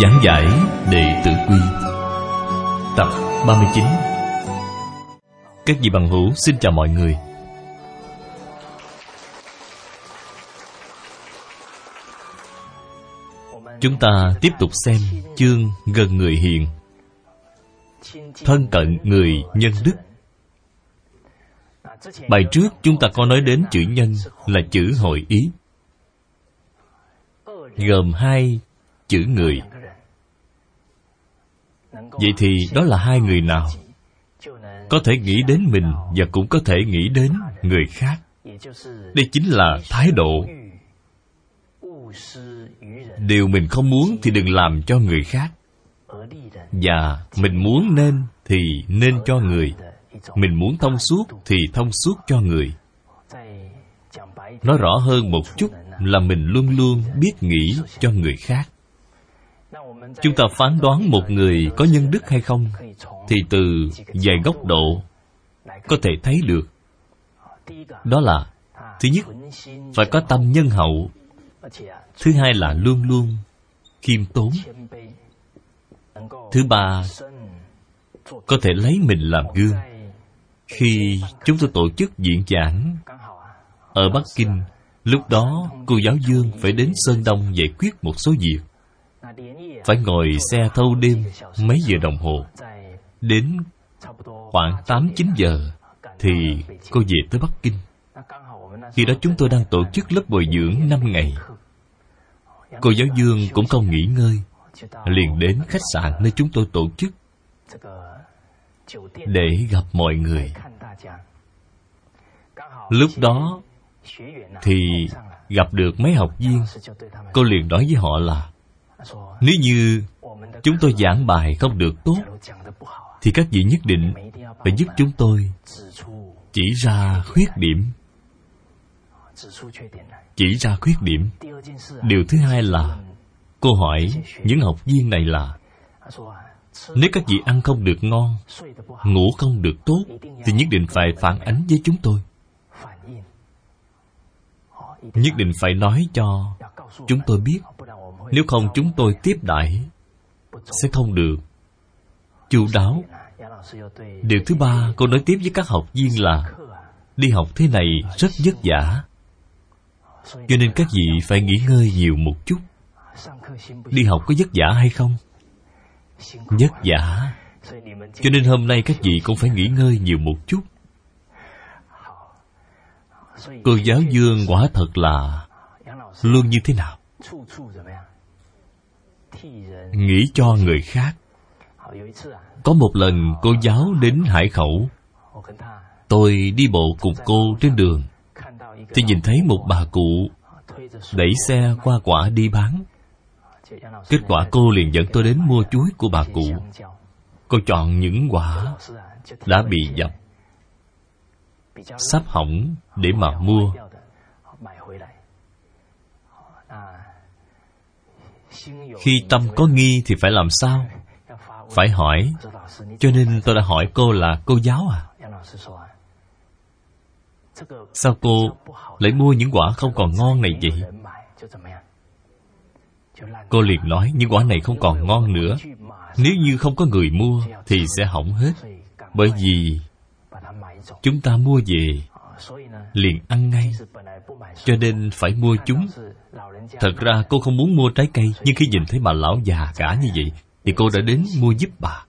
Giảng giải Đệ Tử Quy. Tập 39 Các vị bằng hữu xin chào mọi người. Chúng ta tiếp tục xem chương gần người hiền. Thân cận người nhân đức. Bài trước chúng ta có nói đến chữ nhân là chữ hội ý, Gồm hai chữ người. Vậy thì đó là hai người nào? Có thể nghĩ đến mình và cũng có thể nghĩ đến người khác. Đây chính là thái độ. Điều mình không muốn thì đừng làm cho người khác. Và mình muốn nên thì nên cho người. Mình muốn thông suốt thì thông suốt cho người. Nói rõ hơn một chút là mình luôn luôn biết nghĩ cho người khác chúng ta phán đoán một người có nhân đức hay không thì từ vài góc độ có thể thấy được. Đó là, thứ nhất, phải có tâm nhân hậu. Thứ hai là luôn luôn khiêm tốn. Thứ ba, có thể lấy mình làm gương. Khi chúng tôi tổ chức diễn giảng ở bắc kinh, lúc đó cô giáo dương phải đến sơn đông giải quyết một số việc phải ngồi xe thâu đêm mấy giờ đồng hồ. Đến khoảng tám, chín giờ thì cô về tới bắc kinh. Khi đó chúng tôi đang tổ chức lớp bồi dưỡng năm ngày. Cô giáo dương cũng không nghỉ ngơi, liền đến khách sạn nơi chúng tôi tổ chức để gặp mọi người. Lúc đó thì gặp được mấy học viên. Cô liền nói với họ là nếu như chúng tôi giảng bài không được tốt, thì các vị nhất định phải giúp chúng tôi chỉ ra khuyết điểm. Chỉ ra khuyết điểm. Điều thứ hai là cô hỏi những học viên này là, nếu các vị ăn không được ngon, ngủ không được tốt, thì nhất định phải phản ánh với chúng tôi. Nhất định phải nói cho chúng tôi biết nếu không chúng tôi tiếp đãi, sẽ không được. Chu đáo. Điều thứ ba, cô nói tiếp với các học viên là, đi học thế này rất vất vả. Cho nên các vị phải nghỉ ngơi nhiều một chút. Đi học có vất vả hay không? Vất vả. Cho nên hôm nay các vị cũng phải nghỉ ngơi nhiều một chút. Cô giáo dương quả thật là luôn như thế nào? Nghĩ cho người khác. Có một lần cô giáo đến hải khẩu. Tôi đi bộ cùng cô trên đường. Thì nhìn thấy một bà cụ đẩy xe qua quả đi bán. Kết quả cô liền dẫn tôi đến mua chuối của bà cụ. Cô chọn những quả đã bị dập, sắp hỏng để mà mua. Khi tâm có nghi thì phải làm sao? Phải hỏi. Cho nên tôi đã hỏi cô là cô giáo à? Sao cô lại mua những quả không còn ngon này vậy? Cô liền nói, những quả này không còn ngon nữa. Nếu như không có người mua thì sẽ hỏng hết. Bởi vì chúng ta mua về liền ăn ngay. Cho nên phải mua chúng thật ra cô không muốn mua trái cây, nhưng khi nhìn thấy bà lão già cả như vậy, thì cô đã đến mua giúp bà.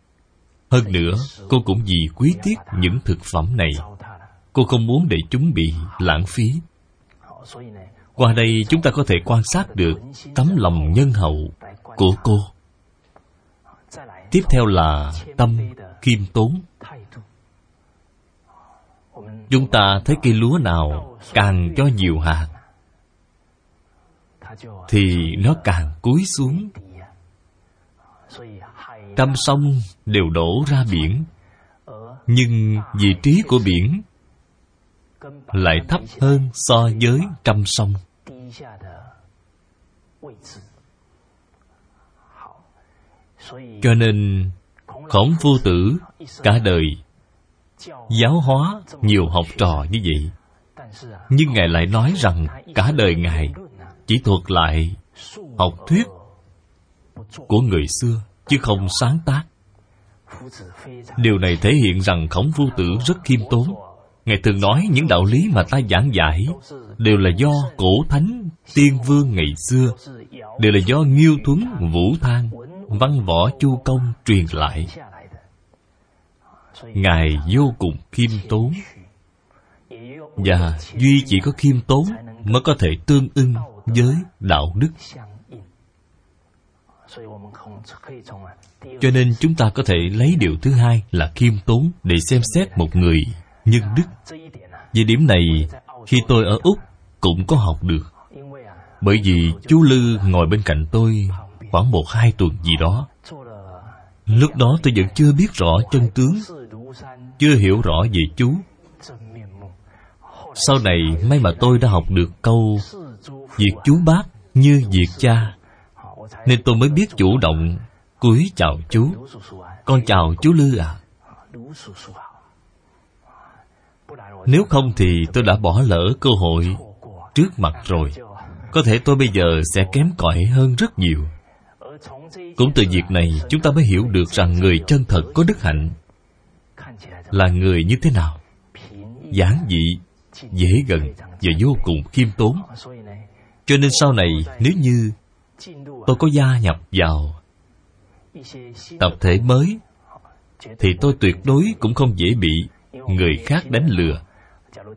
Hơn nữa, cô cũng vì quý tiếc những thực phẩm này. Cô không muốn để chúng bị lãng phí. Qua đây, chúng ta có thể quan sát được tấm lòng nhân hậu của cô. Tiếp theo là tâm khiêm tốn. Chúng ta thấy cây lúa nào càng cho nhiều hạt thì nó càng cúi xuống. Tâm sông đều đổ ra biển, nhưng vị trí của biển lại thấp hơn so với trăm sông. Cho nên khổng phu tử cả đời giáo hóa nhiều học trò như vậy. Nhưng ngài lại nói rằng cả đời ngài chỉ thuật lại học thuyết của người xưa, chứ không sáng tác. Điều này thể hiện rằng khổng phu tử rất khiêm tốn. Ngài thường nói những đạo lý mà ta giảng giải đều là do cổ thánh tiên vương ngày xưa, đều là do nghiêu thuấn vũ thang, văn võ chu công truyền lại. Ngài vô cùng khiêm tốn. Và duy chỉ có khiêm tốn mới có thể tương ưng với đạo đức. Cho nên chúng ta có thể lấy điều thứ hai là khiêm tốn để xem xét một người nhân đức. Về điểm này, khi tôi ở úc cũng có học được. Bởi vì chú lư ngồi bên cạnh tôi khoảng một hai tuần gì đó. Lúc đó tôi vẫn chưa biết rõ chân tướng, chưa hiểu rõ về chú. Sau này, may mà tôi đã học được câu việc chú bác như việc cha. Nên tôi mới biết chủ động cúi chào chú. Con chào chú lư à nếu không thì tôi đã bỏ lỡ cơ hội trước mặt rồi. Có thể tôi bây giờ sẽ kém cỏi hơn rất nhiều. Cũng từ việc này chúng ta mới hiểu được rằng người chân thật có đức hạnh là người như thế nào. Giản dị, dễ gần và vô cùng khiêm tốn cho nên sau này, nếu như tôi có gia nhập vào tập thể mới, thì tôi tuyệt đối cũng không dễ bị người khác đánh lừa.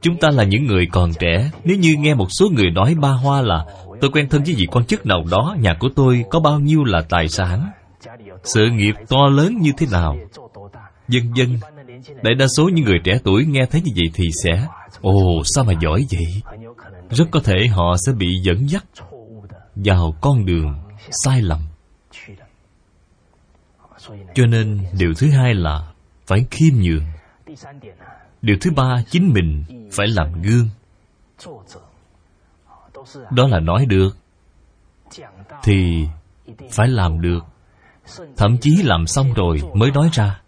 Chúng ta là những người còn trẻ. Nếu như nghe một số người nói ba hoa là tôi quen thân với vị quan chức nào đó, nhà của tôi có bao nhiêu là tài sản? Sự nghiệp to lớn như thế nào? Dân dân, đại đa số những người trẻ tuổi nghe thấy như vậy thì sẽ ồ, sao mà giỏi vậy? Rất có thể họ sẽ bị dẫn dắt vào con đường sai lầm. Cho nên điều thứ hai là phải khiêm nhường. Điều thứ ba, chính mình phải làm gương. Đó là nói được, thì phải làm được. Thậm chí làm xong rồi mới nói ra.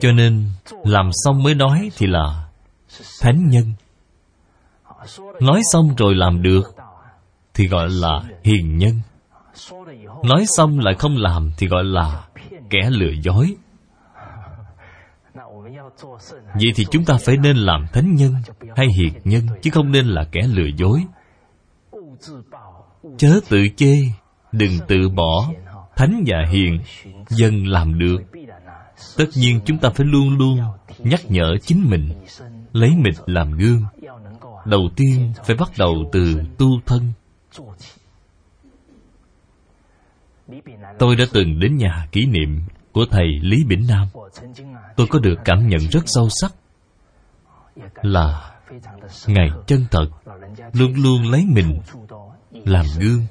Cho nên, làm xong mới nói thì là, thánh nhân. Nói xong rồi làm được, thì gọi là hiền nhân. Nói xong lại không làm thì gọi là kẻ lừa dối. Vậy thì chúng ta phải nên làm thánh nhân hay hiền nhân, chứ không nên là kẻ lừa dối. Chớ tự chê, đừng tự bỏ. Thánh và hiền dần làm được tất nhiên chúng ta phải luôn luôn nhắc nhở chính mình, lấy mình làm gương. Đầu tiên phải bắt đầu từ tu thân. Tôi đã từng đến nhà kỷ niệm của thầy lý bỉnh nam. Tôi có được cảm nhận rất sâu sắc là ngài chân thật, luôn luôn lấy mình làm gương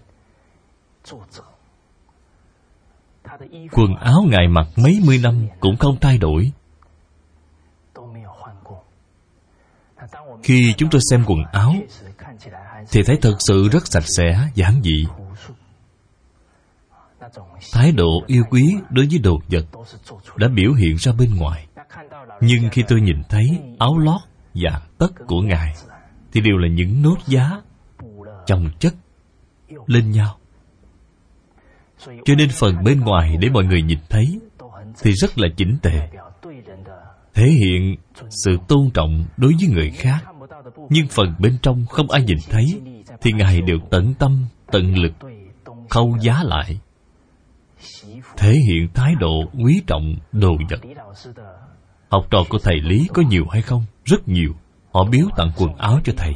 quần áo ngài mặc mấy mươi năm cũng không thay đổi. Khi chúng tôi xem quần áo, thì thấy thật sự rất sạch sẽ, giản dị. Thái độ yêu quý đối với đồ vật đã biểu hiện ra bên ngoài. Nhưng khi tôi nhìn thấy áo lót và tất của ngài, thì đều là những nốt giá, chồng chất, lên nhau cho nên phần bên ngoài để mọi người nhìn thấy thì rất là chỉnh tề. Thể hiện sự tôn trọng đối với người khác. Nhưng phần bên trong không ai nhìn thấy thì ngài đều tận tâm, tận lực, khâu giá lại, thể hiện thái độ quý trọng đồ vật. Học trò của thầy lý có nhiều hay không? Rất nhiều. Họ biếu tặng quần áo cho thầy.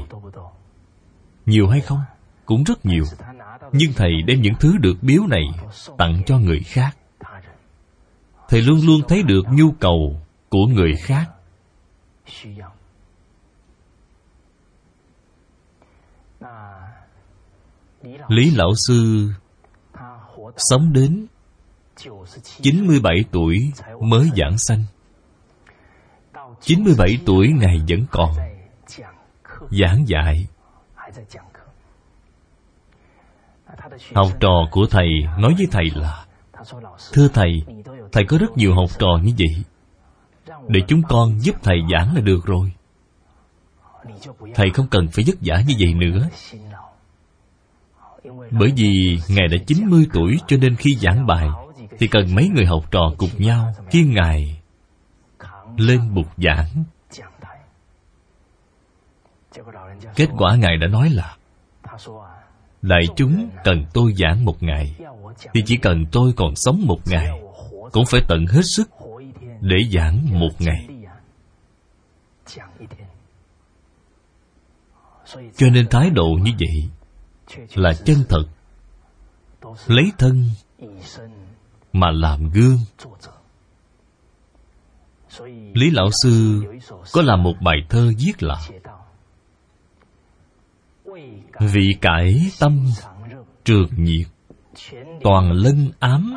Nhiều hay không? Cũng rất nhiều nhưng thầy đem những thứ được biếu này tặng cho người khác. Thầy luôn luôn thấy được nhu cầu của người khác. Lý Lão Sư sống đến 97 tuổi mới giảng sanh. 97 tuổi Ngài vẫn còn giảng dạy. Học trò của Thầy nói với Thầy là Thưa Thầy, Thầy có rất nhiều học trò như vậy. Để chúng con giúp Thầy giảng là được rồi. Thầy không cần phải vất vả như vậy nữa. Bởi vì Ngài đã 90 tuổi Cho nên khi giảng bài Thì cần mấy người học trò cùng nhau Khi Ngài lên bục giảng. Kết quả Ngài đã nói là Đại chúng cần tôi giảng một ngày, Thì chỉ cần tôi còn sống một ngày, Cũng phải tận hết sức Để giảng một ngày. Cho nên thái độ như vậy Là chân thật. Lấy thân Mà làm gương. Lý Lão Sư Có làm một bài thơ viết là vì cải tâm, trường nhiệt, Toàn lân ám,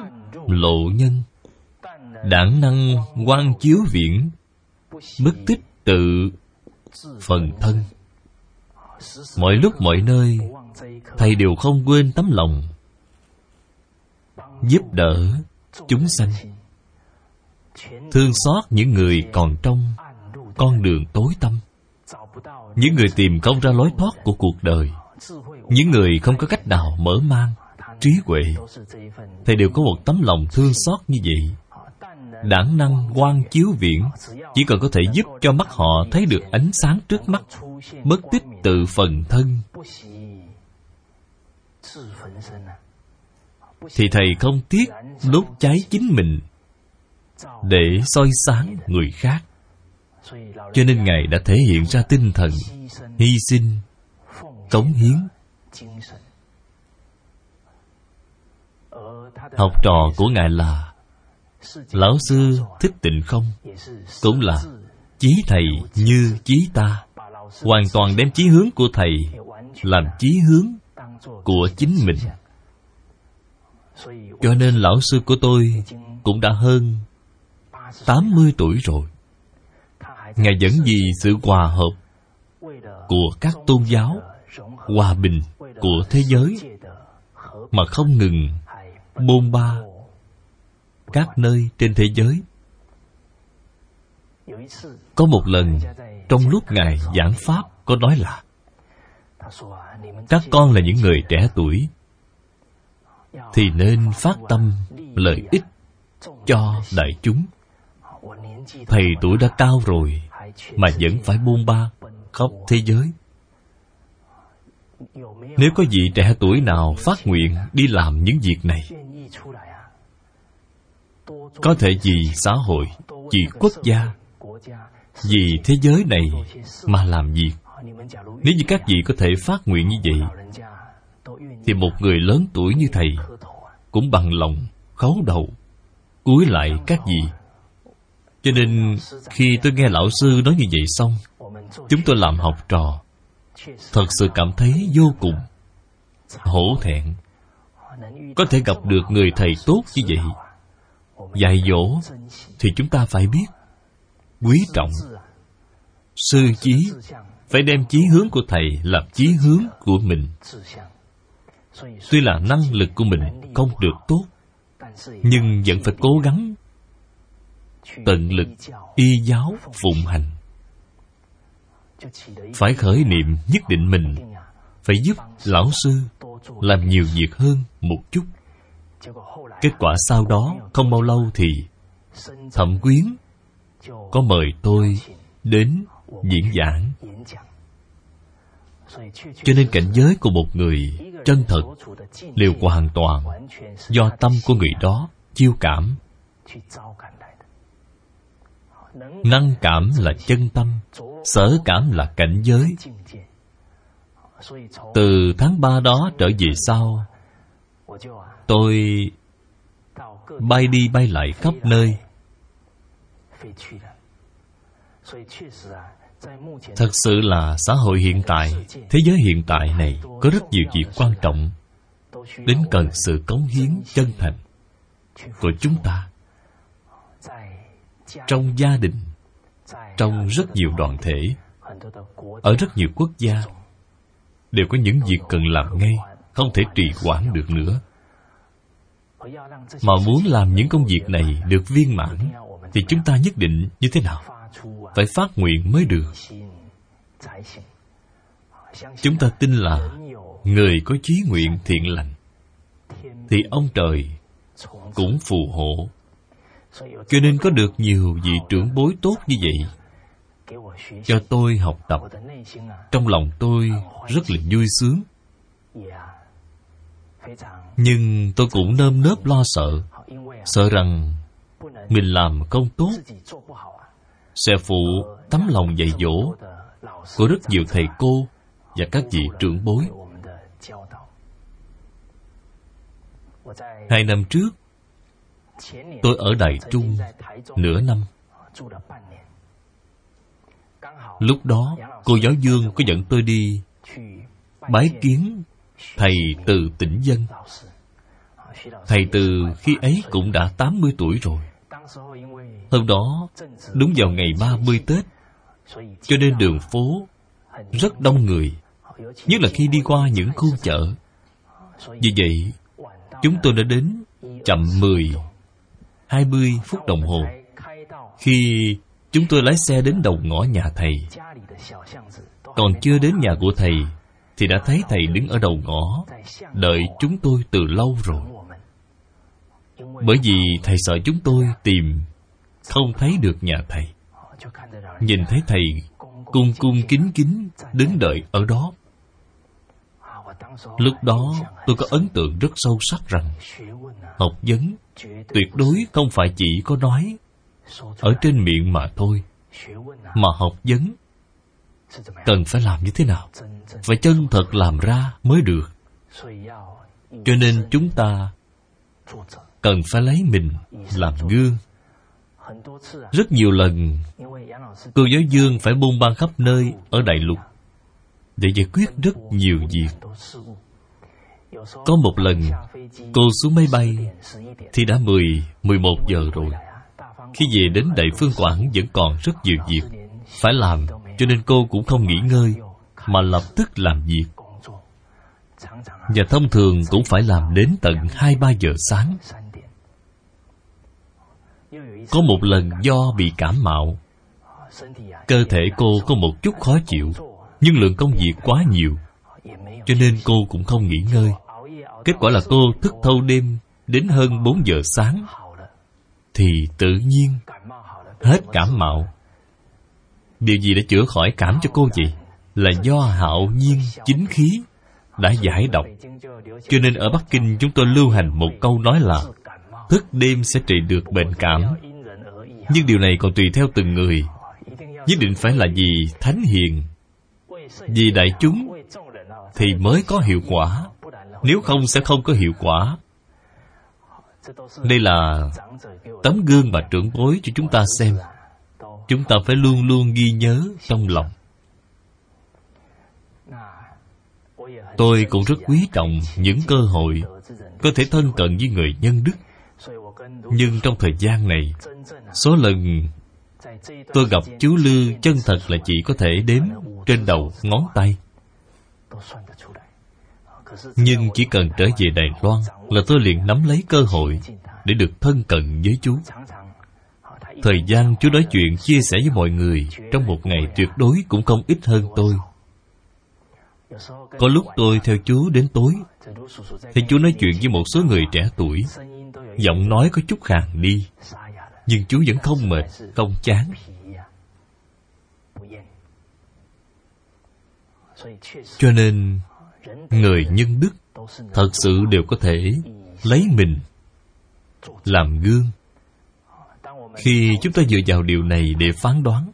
lộ nhân, Đảng năng quan chiếu viễn Bất tích tự phần thân. Mọi lúc mọi nơi, Thầy đều không quên tấm lòng, Giúp đỡ chúng sanh. Thương xót những người còn trong Con đường tối tăm, Những người tìm không ra lối thoát của cuộc đời. Những người không có cách nào mở mang Trí huệ Thầy đều có một tấm lòng thương xót như vậy. Đảng năng quan chiếu viễn, Chỉ cần có thể giúp cho mắt họ thấy được ánh sáng trước mắt Bất tích tự phần thân. Thì thầy không tiếc đốt cháy chính mình Để soi sáng người khác. Cho nên Ngài đã thể hiện ra tinh thần Hy sinh, Cống hiến. Học trò của Ngài là Lão Sư Thích Tịnh Không Cũng là Chí Thầy như chí ta. Hoàn toàn đem chí hướng của Thầy Làm chí hướng Của chính mình. Cho nên lão sư của tôi Cũng đã hơn 80 tuổi rồi. Ngài vẫn vì sự hòa hợp Của các tôn giáo Hòa bình của thế giới Mà không ngừng Bôn ba các nơi trên thế giới. Có một lần trong lúc ngài giảng pháp có nói là, các con là những người trẻ tuổi, thì nên phát tâm lợi ích cho đại chúng. Thầy tuổi đã cao rồi mà vẫn phải buông ba khắp thế giới nếu có vị trẻ tuổi nào phát nguyện đi làm những việc này, có thể vì xã hội, vì quốc gia, vì thế giới này mà làm việc. Nếu như các vị có thể phát nguyện như vậy, thì một người lớn tuổi như thầy cũng bằng lòng khấu đầu, cúi lại các vị. Cho nên khi tôi nghe lão sư nói như vậy xong, chúng tôi làm học trò, thật sự cảm thấy vô cùng hổ thẹn. Có thể gặp được người thầy tốt như vậy. Dạy dỗ thì chúng ta phải biết quý trọng. Sư chí phải đem chí hướng của thầy làm chí hướng của mình. Tuy là năng lực của mình không được tốt, nhưng vẫn phải cố gắng tận lực y giáo phụng hành. Phải khởi niệm nhất định mình phải giúp lão sư làm nhiều việc hơn một chút. Kết quả sau đó không bao lâu thì thẩm quyến có mời tôi đến diễn giảng. Cho nên cảnh giới của một người chân thật đều hoàn toàn do tâm của người đó chiêu cảm. Năng cảm là chân tâm, sở cảm là cảnh giới từ tháng ba đó trở về sau, tôi bay đi bay lại khắp nơi. Thật sự là xã hội hiện tại, thế giới hiện tại này có rất nhiều việc quan trọng đến cần sự cống hiến chân thành của chúng ta. Trong gia đình, trong rất nhiều đoàn thể, ở rất nhiều quốc gia đều có những việc cần làm ngay, không thể trì hoãn được nữa. Mà muốn làm những công việc này được viên mãn, thì chúng ta nhất định như thế nào? Phải phát nguyện mới được. Chúng ta tin là người có chí nguyện thiện lành, thì ông trời cũng phù hộ. Cho nên có được nhiều vị trưởng bối tốt như vậy cho tôi học tập. Trong lòng tôi rất là vui sướng. Nhưng tôi cũng nơm nớp lo sợ. Sợ rằng mình làm không tốt sẽ phụ tấm lòng dạy dỗ của rất nhiều thầy cô và các vị trưởng bối. Hai năm trước, tôi ở đài trung nửa năm lúc đó, cô giáo dương có dẫn tôi đi bái kiến thầy từ tỉnh dân. Thầy từ khi ấy cũng đã 80 tuổi rồi. Hôm đó, đúng vào ngày 30 tết, cho nên đường phố rất đông người, nhất là khi đi qua những khu chợ. Vì vậy, chúng tôi đã đến chậm 10 20 phút đồng hồ. Khi chúng tôi lái xe đến đầu ngõ nhà thầy. Còn chưa đến nhà của thầy, thì đã thấy thầy đứng ở đầu ngõ, đợi chúng tôi từ lâu rồi. Bởi vì thầy sợ chúng tôi tìm không thấy được nhà thầy. Nhìn thấy thầy cung cung kính kính đứng đợi ở đó. Lúc đó tôi có ấn tượng rất sâu sắc rằng học vấn tuyệt đối không phải chỉ có nói ở trên miệng mà thôi, mà học vấn, cần phải làm như thế nào? Phải chân thật làm ra mới được. Cho nên chúng ta cần phải lấy mình làm gương. Rất nhiều lần, cô giáo dương phải buôn ban khắp nơi ở đại lục để giải quyết rất nhiều việc. Có một lần, cô xuống máy bay thì đã mười mười một giờ rồi khi về đến đại phương quảng vẫn còn rất nhiều việc phải làm, cho nên cô cũng không nghỉ ngơi, mà lập tức làm việc. Và thông thường cũng phải làm đến tận hai ba giờ sáng. Có một lần do bị cảm mạo, cơ thể cô có một chút khó chịu, nhưng lượng công việc quá nhiều, cho nên cô cũng không nghỉ ngơi. Kết quả là cô thức thâu đêm đến hơn bốn giờ sáng thì tự nhiên hết cảm mạo. Điều gì đã chữa khỏi cảm cho cô vậy là do hạo nhiên chính khí đã giải độc. Cho nên ở bắc kinh chúng tôi lưu hành một câu nói là, thức đêm sẽ trị được bệnh cảm. Nhưng điều này còn tùy theo từng người, nhất định phải là gì? thánh hiền, vì đại chúng thì mới có hiệu quả. Nếu không sẽ không có hiệu quả đây là tấm gương mà trưởng bối cho chúng ta xem. Chúng ta phải luôn luôn ghi nhớ trong lòng. Tôi cũng rất quý trọng những cơ hội có thể thân cận với người nhân đức. Nhưng trong thời gian này, số lần tôi gặp chú lư chân thật là chỉ có thể đếm trên đầu ngón tay nhưng chỉ cần trở về đài loan là tôi liền nắm lấy cơ hội để được thân cận với chú thời gian chú nói chuyện chia sẻ với mọi người trong một ngày tuyệt đối cũng không ít hơn tôi. Có lúc tôi theo chú đến tối, thì chú nói chuyện với một số người trẻ tuổi. Giọng nói có chút khàn đi, nhưng chú vẫn không mệt, không chán. Cho nên người nhân đức thật sự đều có thể lấy mình làm gương. Khi chúng ta dựa vào điều này để phán đoán,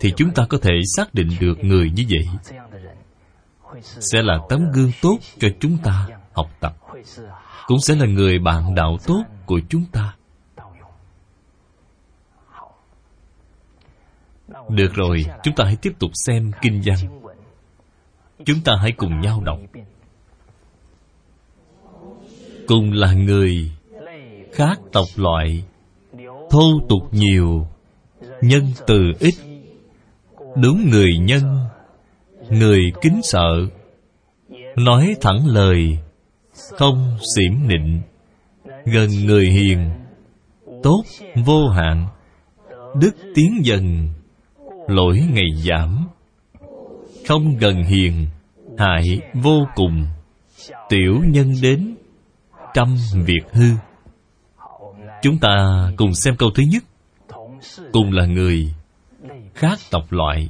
thì chúng ta có thể xác định được người như vậy sẽ là tấm gương tốt cho chúng ta học tập, cũng sẽ là người bạn đạo tốt của chúng ta. Được rồi, chúng ta hãy tiếp tục xem kinh văn chúng ta hãy cùng nhau đọc. Cùng là người khác tộc loại, thô tục nhiều, nhân từ ít. Đúng người nhân, người kính sợ. Nói thẳng lời, không xỉm nịnh. Gần người hiền, tốt vô hạn. Đức tiến dần, lỗi ngày giảm. Không gần hiền hại vô cùng. Tiểu nhân đến, trăm việc hư. Chúng ta cùng xem câu thứ nhất. Cùng là người khác tộc loại,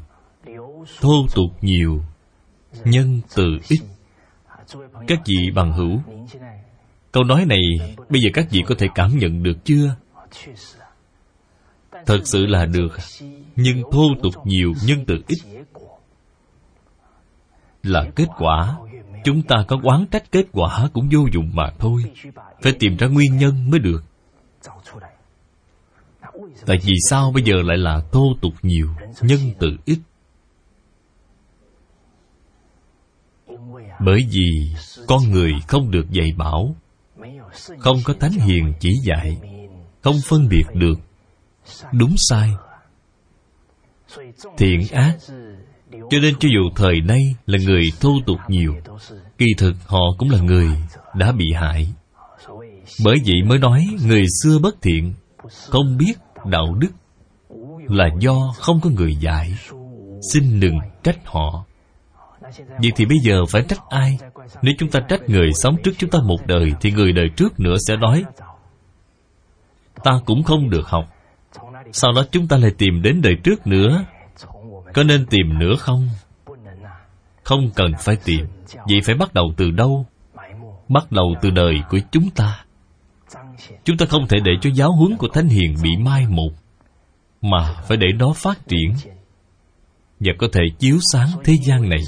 thô tục nhiều, nhân từ ít. Các vị bằng hữu, câu nói này bây giờ các vị có thể cảm nhận được chưa? Thật sự là được, nhưng thô tục nhiều, nhân từ ít là kết quả. Chúng ta có quán trách kết quả cũng vô dụng mà thôi. Phải tìm ra nguyên nhân mới được. Tại vì sao bây giờ lại là thô tục nhiều, nhân từ ít? Bởi vì con người không được dạy bảo, không có thánh hiền chỉ dạy, không phân biệt được đúng sai. Thiện ác cho nên cho dù thời nay là người thô tục nhiều, kỳ thực họ cũng là người đã bị hại. Bởi vậy mới nói người xưa bất thiện, không biết đạo đức là do không có người dạy. Xin đừng trách họ. Vậy thì bây giờ phải trách ai? Nếu chúng ta trách người sống trước chúng ta một đời, thì người đời trước nữa sẽ nói, ta cũng không được học. Sau đó chúng ta lại tìm đến đời trước nữa có nên tìm nữa không? Không cần phải tìm vậy phải bắt đầu từ đâu? Bắt đầu từ đời của chúng ta. Chúng ta không thể để cho giáo huấn của thánh hiền bị mai một, mà phải để nó phát triển và có thể chiếu sáng thế gian này.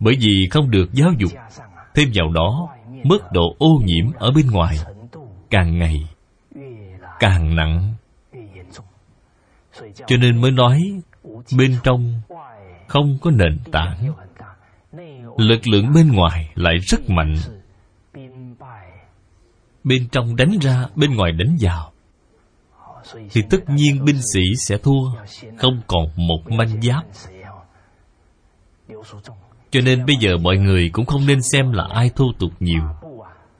Bởi vì không được giáo dục, thêm vào đó, mức độ ô nhiễm ở bên ngoài càng ngày càng nặng. Cho nên mới nói bên trong không có nền tảng. Lực lượng bên ngoài lại rất mạnh. Bên trong đánh ra, bên ngoài đánh vào. Thì tất nhiên binh sĩ sẽ thua, không còn một manh giáp. Cho nên bây giờ mọi người cũng không nên xem là ai thô tục nhiều.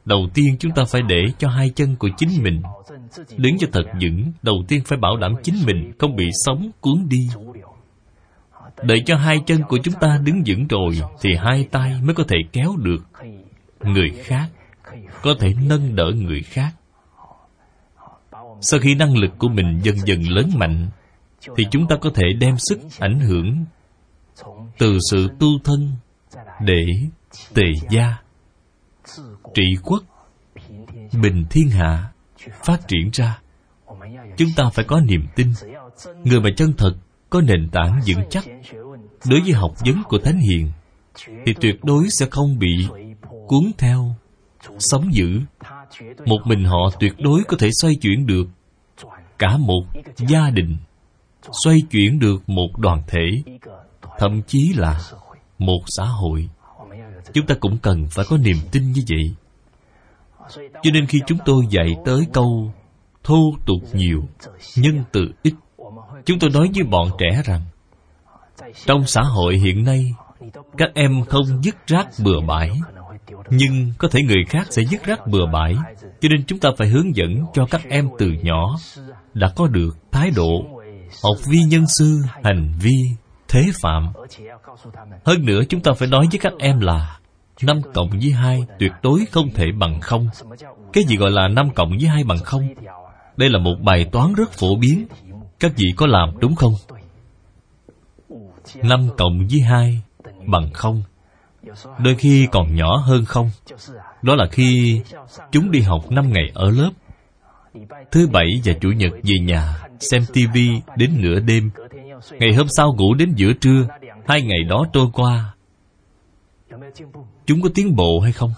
Đầu tiên chúng ta phải để cho hai chân của chính mình đứng cho thật vững, đầu tiên phải bảo đảm chính mình không bị sóng cuốn đi. Đợi cho hai chân của chúng ta đứng vững rồi, thì hai tay mới có thể kéo được người khác, có thể nâng đỡ người khác. Sau khi năng lực của mình dần dần lớn mạnh, thì chúng ta có thể đem sức ảnh hưởng từ sự tu thân để tề gia, trị quốc, bình thiên hạ phát triển ra. Chúng ta phải có niềm tin. Người mà chân thật, có nền tảng vững chắc. Đối với học vấn của thánh hiền, thì tuyệt đối sẽ không bị cuốn theo sống dữ. Một mình họ tuyệt đối có thể xoay chuyển được cả một gia đình, xoay chuyển được một đoàn thể, thậm chí là một xã hội. Chúng ta cũng cần phải có niềm tin như vậy cho nên khi chúng tôi dạy tới câu thô tục nhiều, nhân từ ít, chúng tôi nói với bọn trẻ rằng, trong xã hội hiện nay, các em không dứt rác bừa bãi, nhưng có thể người khác sẽ dứt rác bừa bãi. Cho nên chúng ta phải hướng dẫn cho các em từ nhỏ đã có được thái độ học vi nhân sư, hành vi thế phạm. Hơn nữa, chúng ta phải nói với các em là năm cộng với hai tuyệt đối không thể bằng không. Cái gì gọi là năm cộng với hai bằng không? Đây là một bài toán rất phổ biến. Các vị có làm đúng không? Năm cộng với hai bằng không. Đôi khi còn nhỏ hơn không. Đó là khi chúng đi học năm ngày ở lớp. Thứ bảy và chủ nhật về nhà, xem tivi đến nửa đêm. Ngày hôm sau ngủ đến giữa trưa, hai ngày đó trôi qua chúng có tiến bộ hay không?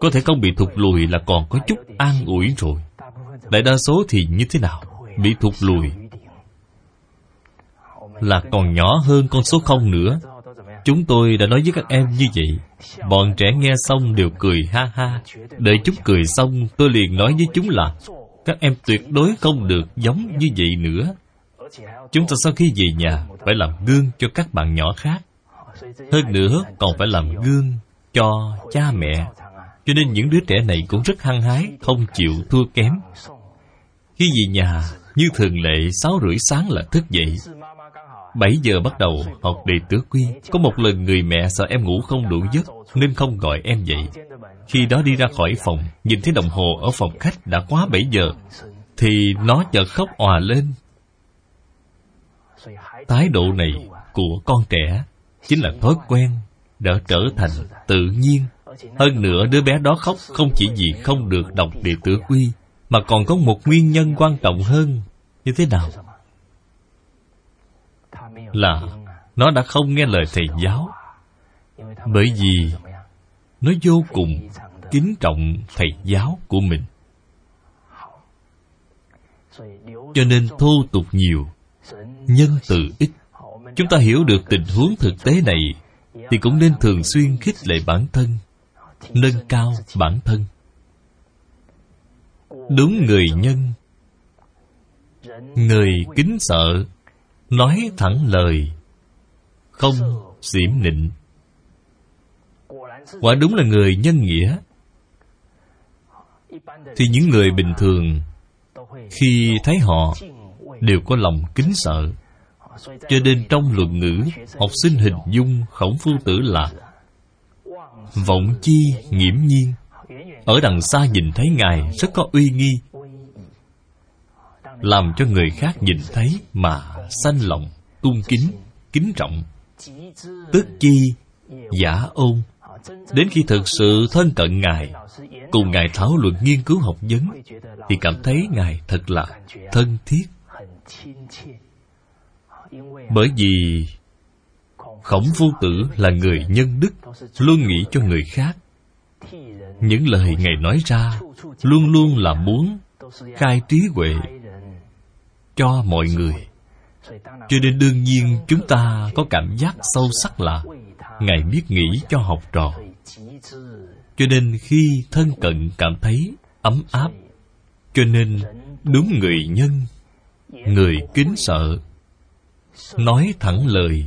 Có thể không bị thụt lùi là còn có chút an ủi rồi. Đại đa số thì như thế nào? Bị thụt lùi là còn nhỏ hơn con số không nữa. Chúng tôi đã nói với các em như vậy. Bọn trẻ nghe xong đều cười ha ha. Đợi chúng cười xong, Tôi liền nói với chúng là, Các em tuyệt đối không được giống như vậy nữa. Chúng ta sau khi về nhà, Phải làm gương cho các bạn nhỏ khác. Hơn nữa, còn phải làm gương cho cha mẹ. Cho nên những đứa trẻ này cũng rất hăng hái, Không chịu thua kém. Khi về nhà, Như thường lệ, sáu rưỡi sáng là thức dậy. 7 giờ bắt đầu học đề tứ quy. Có một lần người mẹ sợ em ngủ không đủ giấc, Nên không gọi em dậy. Khi đó đi ra khỏi phòng, Nhìn thấy đồng hồ ở phòng khách đã quá 7 giờ, Thì nó chợt khóc òa lên. Thái độ này của con trẻ Chính là thói quen Đã trở thành tự nhiên. Hơn nữa, đứa bé đó khóc Không chỉ vì không được đọc đệ tử quy, Mà còn có một nguyên nhân quan trọng hơn. Như thế nào? Là nó đã không nghe lời thầy giáo. Bởi vì nó vô cùng kính trọng thầy giáo của mình. Cho nên thô tục nhiều, nhân từ ít chúng ta hiểu được tình huống thực tế này, thì cũng nên thường xuyên khích lệ bản thân, nâng cao bản thân. Đúng người nhân, người kính sợ, nói thẳng lời, không xỉm nịnh. Quả đúng là người nhân nghĩa. Thì những người bình thường, khi thấy họ, đều có lòng kính sợ cho nên trong luận ngữ, học sinh hình dung khổng phu tử là vọng chi nghiễm nhiên. Ở đằng xa nhìn thấy ngài rất có uy nghi, làm cho người khác nhìn thấy mà sanh lòng tung kính kính trọng tức chi, giả ôn. Đến khi thực sự thân cận ngài, cùng ngài thảo luận nghiên cứu học vấn, thì cảm thấy ngài thật là thân thiết bởi vì khổng phu tử là người nhân đức, luôn nghĩ cho người khác. Những lời ngài nói ra luôn luôn là muốn khai trí huệ cho mọi người. Cho nên đương nhiên chúng ta có cảm giác sâu sắc là ngài biết nghĩ cho học trò. Cho nên khi thân cận cảm thấy ấm áp, cho nên đúng người nhân, người kính sợ nói thẳng lời.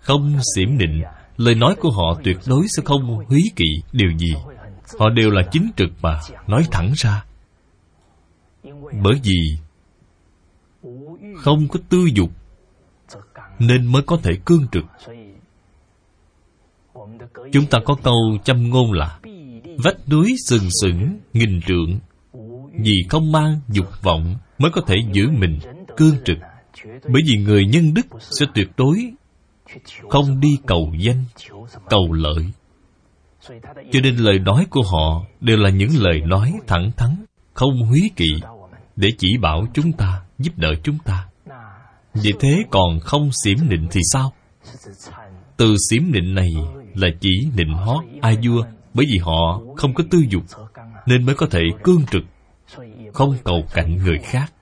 Không xiểm định lời nói của họ tuyệt đối sẽ không húy kỵ điều gì. Họ đều là chính trực mà nói thẳng ra. Bởi vì không có tư dục, nên mới có thể cương trực. Chúng ta có câu châm ngôn là, vách núi sừng sững, nghìn trượng, vì không mang dục vọng mới có thể giữ mình cương trực bởi vì người nhân đức sẽ tuyệt đối không đi cầu danh, cầu lợi. Cho nên lời nói của họ đều là những lời nói thẳng thắn, không húy kỵ để chỉ bảo chúng ta, giúp đỡ chúng ta. Vì thế còn không xiểm nịnh thì sao? Từ xiểm nịnh này là chỉ nịnh hót ai vua, bởi vì họ không có tư dục, nên mới có thể cương trực, không cầu cạnh người khác.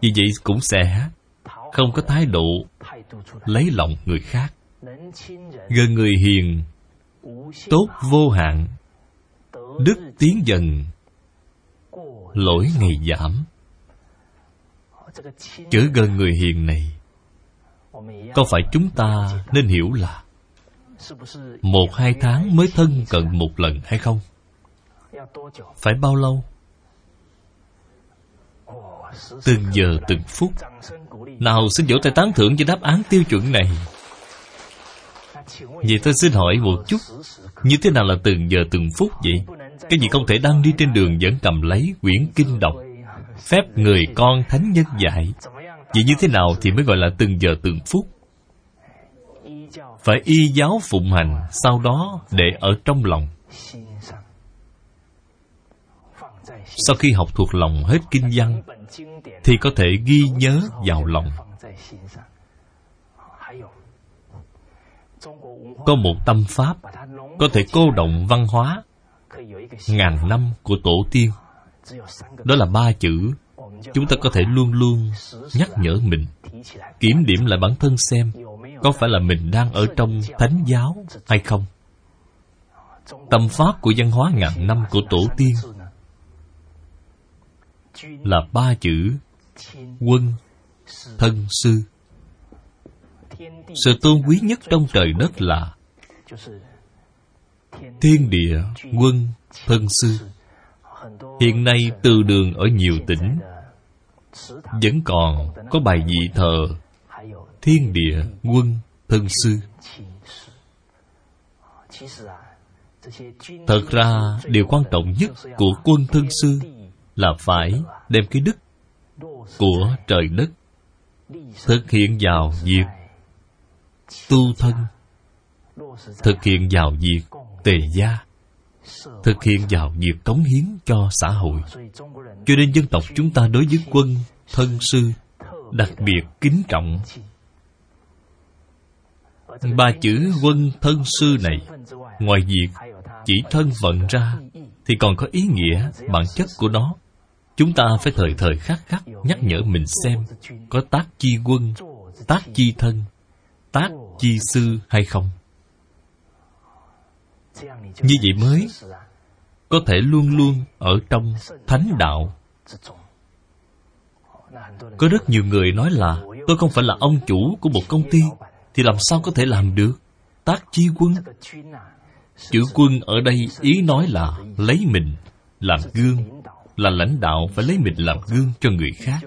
Vì vậy cũng sẽ không có thái độ lấy lòng người khác. Gần người hiền, tốt vô hạn, đức tiến dần, lỗi ngày giảm. Chữ gần người hiền này, có phải chúng ta nên hiểu là một hai tháng mới thân cận một lần hay không? Phải bao lâu? Từng giờ từng phút nào, xin vỗ tay tán thưởng cho đáp án tiêu chuẩn này. Vậy tôi xin hỏi một chút, Như thế nào là từng giờ từng phút vậy? Cái gì không thể đang đi trên đường Vẫn cầm lấy quyển kinh đọc? Phép người con thánh nhân dạy. Vậy như thế nào thì mới gọi là từng giờ từng phút? Phải y giáo phụng hành, Sau đó để ở trong lòng. Sau khi học thuộc lòng hết kinh văn thì có thể ghi nhớ vào lòng. Có một tâm pháp Có thể cô động văn hóa Ngàn năm của tổ tiên. Đó là ba chữ chúng ta có thể luôn luôn nhắc nhở mình. Kiểm điểm lại bản thân xem có phải là mình đang ở trong thánh giáo hay không. Tâm pháp của văn hóa ngàn năm của tổ tiên là ba chữ quân thân sư. Sự tôn quý nhất trong trời đất là thiên địa quân thân sư. Hiện nay từ đường ở nhiều tỉnh vẫn còn có bài vị thờ thiên địa quân thân sư. thật ra điều quan trọng nhất của quân thân sư là phải đem cái đức của trời đất thực hiện vào việc tu thân, thực hiện vào việc tề gia, thực hiện vào việc cống hiến cho xã hội. Cho nên dân tộc chúng ta đối với quân, thân, sư đặc biệt kính trọng. Ba chữ quân, thân, sư này, ngoài việc chỉ thân vận ra thì còn có ý nghĩa bản chất của nó chúng ta phải thời thời khắc khắc nhắc nhở mình xem có tác chi quân, tác chi thân, tác chi sư hay không. Như vậy mới có thể luôn luôn ở trong thánh đạo. Có rất nhiều người nói là, tôi không phải là ông chủ của một công ty, thì làm sao có thể làm được? Tác chi quân. Chữ quân ở đây ý nói là lấy mình, làm gương là lãnh đạo phải lấy mình làm gương cho người khác.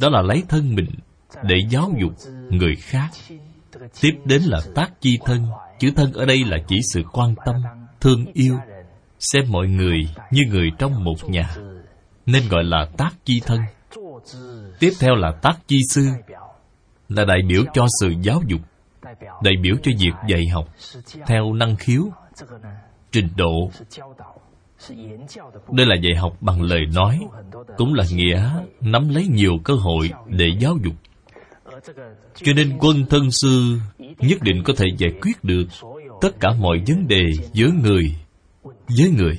Đó là lấy thân mình để giáo dục người khác. Tiếp đến là tác chi thân. Chữ thân ở đây là chỉ sự quan tâm, thương yêu, xem mọi người như người trong một nhà. Nên gọi là tác chi thân. Tiếp theo là tác chi sư, là đại biểu cho sự giáo dục, đại biểu cho việc dạy học theo năng khiếu, trình độ đây là dạy học bằng lời nói, cũng là nghĩa nắm lấy nhiều cơ hội để giáo dục. Cho nên quân thân sư nhất định có thể giải quyết được tất cả mọi vấn đề giữa người với người.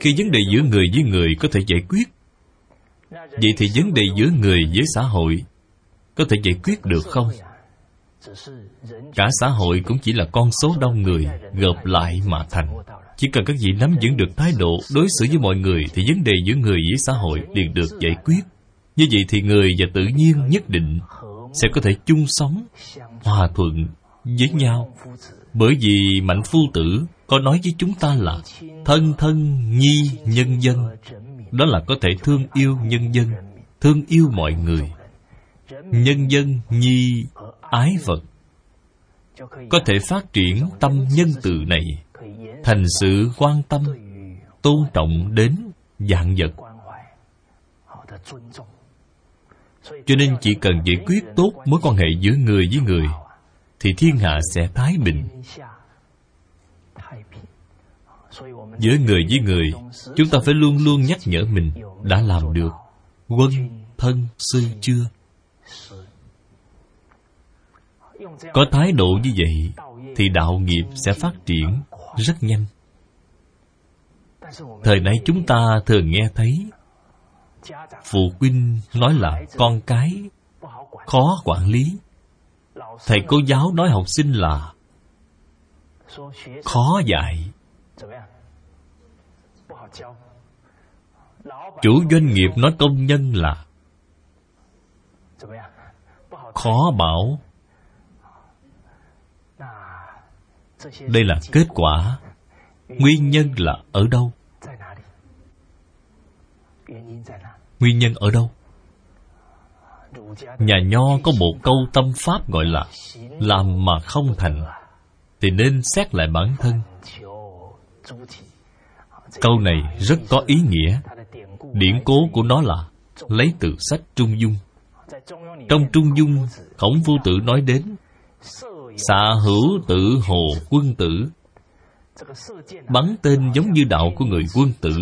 Khi vấn đề giữa người với người có thể giải quyết, vậy thì vấn đề giữa người với xã hội có thể giải quyết được không? Cả xã hội cũng chỉ là con số đông người gộp lại mà thành chỉ cần các vị nắm giữ được thái độ đối xử với mọi người thì vấn đề giữa người với xã hội liền được giải quyết. Như vậy thì người và tự nhiên nhất định sẽ có thể chung sống, hòa thuận với nhau. Bởi vì mạnh phu tử có nói với chúng ta là thân thân nhi nhân dân. Đó là có thể thương yêu nhân dân, thương yêu mọi người. Nhân dân nhi ái vật có thể phát triển tâm nhân từ này thành sự quan tâm tôn trọng đến dạng vật. Cho nên chỉ cần giải quyết tốt mối quan hệ giữa người với người, thì thiên hạ sẽ thái bình. Giữa người với người, chúng ta phải luôn luôn nhắc nhở mình đã làm được, quân, thân sư chưa. Có thái độ như vậy, thì đạo nghiệp sẽ phát triển rất nhanh. Thời nay chúng ta thường nghe thấy, phụ huynh nói là con cái khó quản lý. Thầy cô giáo nói học sinh là khó dạy. Chủ doanh nghiệp nói công nhân là khó bảo. Đây là kết quả. Nguyên nhân là ở đâu? Nguyên nhân ở đâu? Nhà nho có một câu tâm pháp gọi là làm mà không thành, thì nên xét lại bản thân. Câu này rất có ý nghĩa. Điển cố của nó là lấy từ sách trung dung. Trong trung dung, khổng phu tử nói đến xạ hữu tử hồ quân tử. Bắn tên giống như đạo của người quân tử.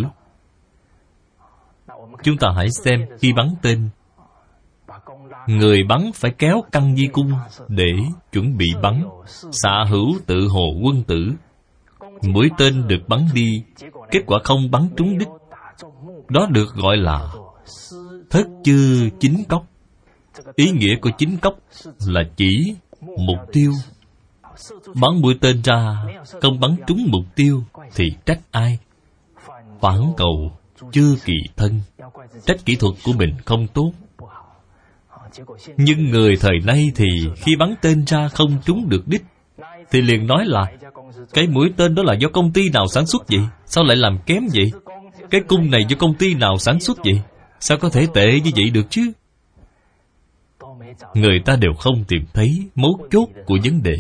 Chúng ta hãy xem khi bắn tên. Người bắn phải kéo căng di cung để chuẩn bị bắn. Xạ hữu tự hồ quân tử. Mũi tên được bắn đi, kết quả không bắn trúng đích. Đó được gọi là thất chư chính cốc. Ý nghĩa của chính cốc là chỉ mục tiêu. Bắn mũi tên ra, không bắn trúng mục tiêu thì trách ai? Phản cầu chưa kỳ thân. Trách kỹ thuật của mình không tốt. Nhưng người thời nay thì khi bắn tên ra không trúng được đích, thì liền nói là, cái mũi tên đó là do công ty nào sản xuất vậy? Sao lại làm kém vậy? Cái cung này do công ty nào sản xuất vậy? Sao có thể tệ như vậy được chứ? Người ta đều không tìm thấy mấu chốt của vấn đề.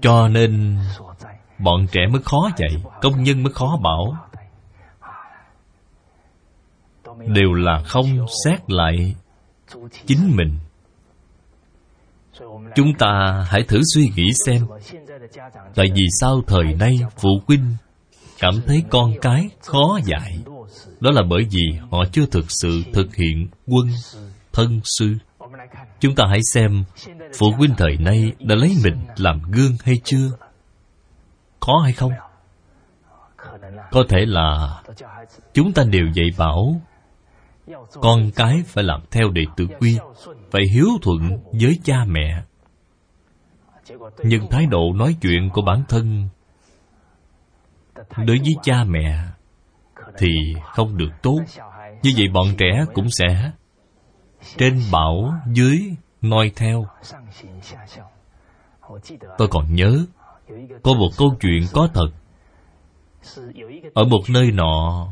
Cho nên, bọn trẻ mới khó dạy, công nhân mới khó bảo. Đều là không xét lại chính mình. Chúng ta hãy thử suy nghĩ xem, tại vì sao thời nay phụ huynh cảm thấy con cái khó dạy? Đó là bởi vì họ chưa thực sự thực hiện quân thân sư chúng ta hãy xem phụ huynh thời nay đã lấy mình làm gương hay chưa? Có hay không? Có thể là chúng ta đều dạy bảo, con cái phải làm theo đệ tử quy, phải hiếu thuận với cha mẹ. Nhưng thái độ nói chuyện của bản thân đối với cha mẹ thì không được tốt. Như vậy bọn trẻ cũng sẽ trên bảo dưới noi theo. Tôi còn nhớ, có một câu chuyện có thật. Ở một nơi nọ,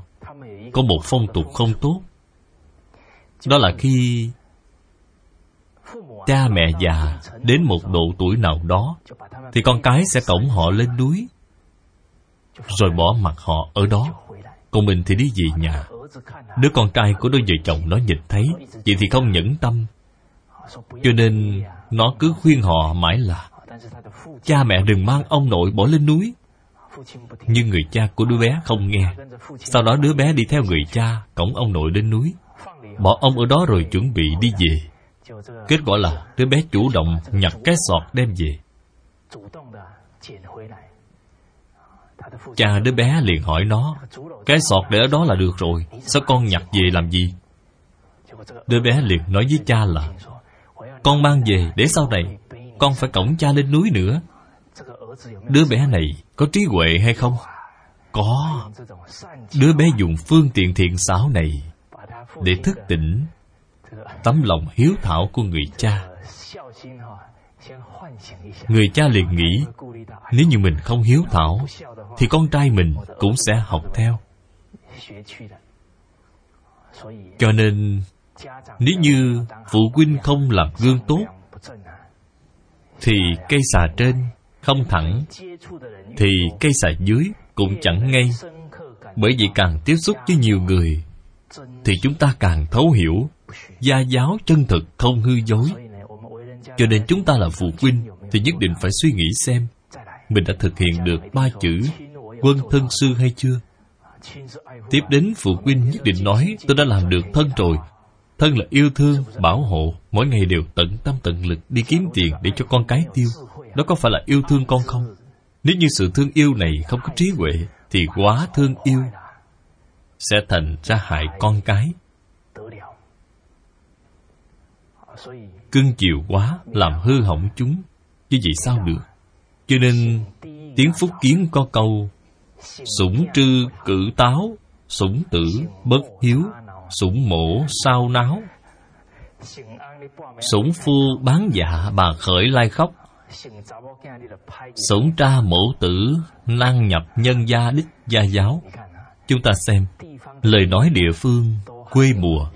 có một phong tục không tốt. Đó là khi cha mẹ già đến một độ tuổi nào đó, thì con cái sẽ cổng họ lên núi, rồi bỏ mặt họ ở đó. Còn mình thì đi về nhà đứa con trai của đôi vợ chồng nó nhìn thấy, vậy thì không nhẫn tâm. Cho nên nó cứ khuyên họ mãi là, cha mẹ đừng mang ông nội bỏ lên núi. Nhưng người cha của đứa bé không nghe. Sau đó đứa bé đi theo người cha cổng ông nội lên núi. Bỏ ông ở đó rồi chuẩn bị đi về. Kết quả là đứa bé chủ động nhặt cái sọt đem về cha đứa bé liền hỏi nó, cái sọt để ở đó là được rồi, sao con nhặt về làm gì? Đứa bé liền nói với cha là, con mang về để sau này con phải cổng cha lên núi nữa. Đứa bé này có trí huệ hay không? Có. Đứa bé dùng phương tiện thiện xảo này để thức tỉnh tấm lòng hiếu thảo của người cha. Người cha liền nghĩ, nếu như mình không hiếu thảo thì con trai mình cũng sẽ học theo. Cho nên, nếu như phụ huynh không làm gương tốt, thì cây xà trên không thẳng, thì cây xà dưới cũng chẳng ngay. Bởi vì càng tiếp xúc với nhiều người, thì chúng ta càng thấu hiểu, gia giáo chân thực không hư dối. Cho nên chúng ta là phụ huynh thì nhất định phải suy nghĩ xem mình đã thực hiện được ba chữ, quân thân sư hay chưa? Tiếp đến, phụ huynh nhất định nói, tôi đã làm được thân rồi. Thân là yêu thương, bảo hộ, mỗi ngày đều tận tâm tận lực đi kiếm tiền để cho con cái tiêu. Đó có phải là yêu thương con không? Nếu như sự thương yêu này không có trí huệ, thì quá thương yêu sẽ thành ra hại con cái. Cưng chiều quá, làm hư hỏng chúng. Như vậy sao được? Cho nên, tiếng phúc kiến có câu, sủng trư cử táo, sủng tử bất hiếu, sủng mổ sao náo. Sủng phu bán dạ bà khởi lai khóc. Sủng tra mẫu tử năng nhập nhân gia đích gia giáo. Chúng ta xem, lời nói địa phương, quê mùa,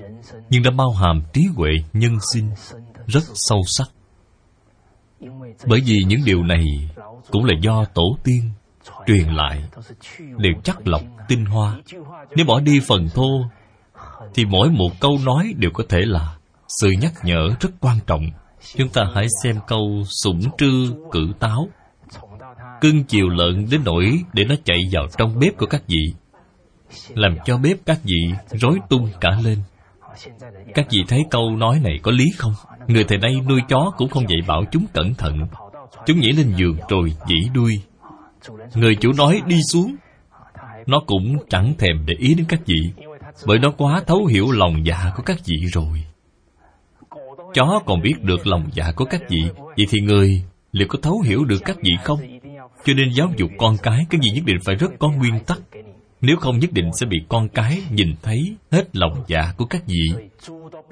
nhưng đã bao hàm trí huệ nhân sinh rất sâu sắc. Bởi vì những điều này cũng là do tổ tiên truyền lại. Đều chắc lọc tinh hoa. Nếu bỏ đi phần thô, thì mỗi một câu nói đều có thể là sự nhắc nhở rất quan trọng. Chúng ta hãy xem câu sủng trư cử táo. Cưng chiều lợn đến nỗi để nó chạy vào trong bếp của các vị, làm cho bếp các vị rối tung cả lên. Các vị thấy câu nói này có lý không? Người thời nay nuôi chó cũng không dạy bảo chúng cẩn thận chúng nhảy lên giường rồi dĩ đuôi. Người chủ nói đi xuống. Nó cũng chẳng thèm để ý đến các vị, bởi nó quá thấu hiểu lòng dạ của các vị rồi. Chó còn biết được lòng dạ của các vị, vậy thì người liệu có thấu hiểu được các vị không? Cho nên giáo dục con cái cái gì nhất định phải rất có nguyên tắc. Nếu không nhất định sẽ bị con cái nhìn thấy hết lòng dạ của các vị.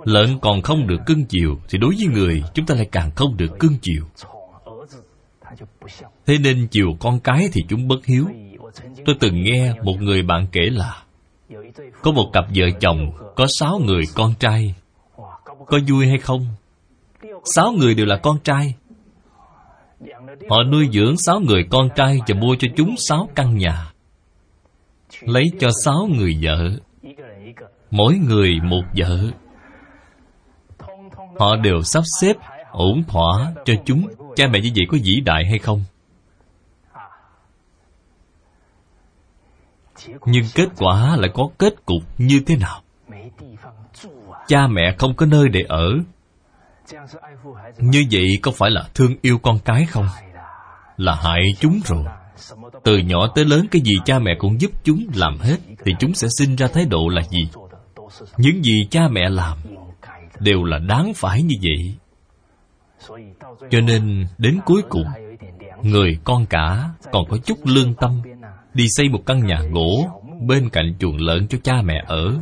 Lợn còn không được cưng chiều thì đối với người, chúng ta lại càng không được cưng chiều thế nên chiều con cái thì chúng bất hiếu. Tôi từng nghe một người bạn kể là, có một cặp vợ chồng, có sáu người con trai. Có vui hay không? Sáu người đều là con trai. Họ nuôi dưỡng sáu người con trai và mua cho chúng sáu căn nhà. Lấy cho sáu người vợ. Mỗi người một vợ. Họ đều sắp xếp ổn thỏa cho chúng cha mẹ như vậy có vĩ đại hay không? Nhưng kết quả lại có kết cục như thế nào? Cha mẹ không có nơi để ở. Như vậy có phải là thương yêu con cái không? Là hại chúng rồi. Từ nhỏ tới lớn cái gì cha mẹ cũng giúp chúng làm hết thì chúng sẽ sinh ra thái độ là gì? Những gì cha mẹ làm đều là đáng phải như vậy cho nên, đến cuối cùng, người con cả còn có chút lương tâm đi xây một căn nhà gỗ bên cạnh chuồng lợn cho cha mẹ ở.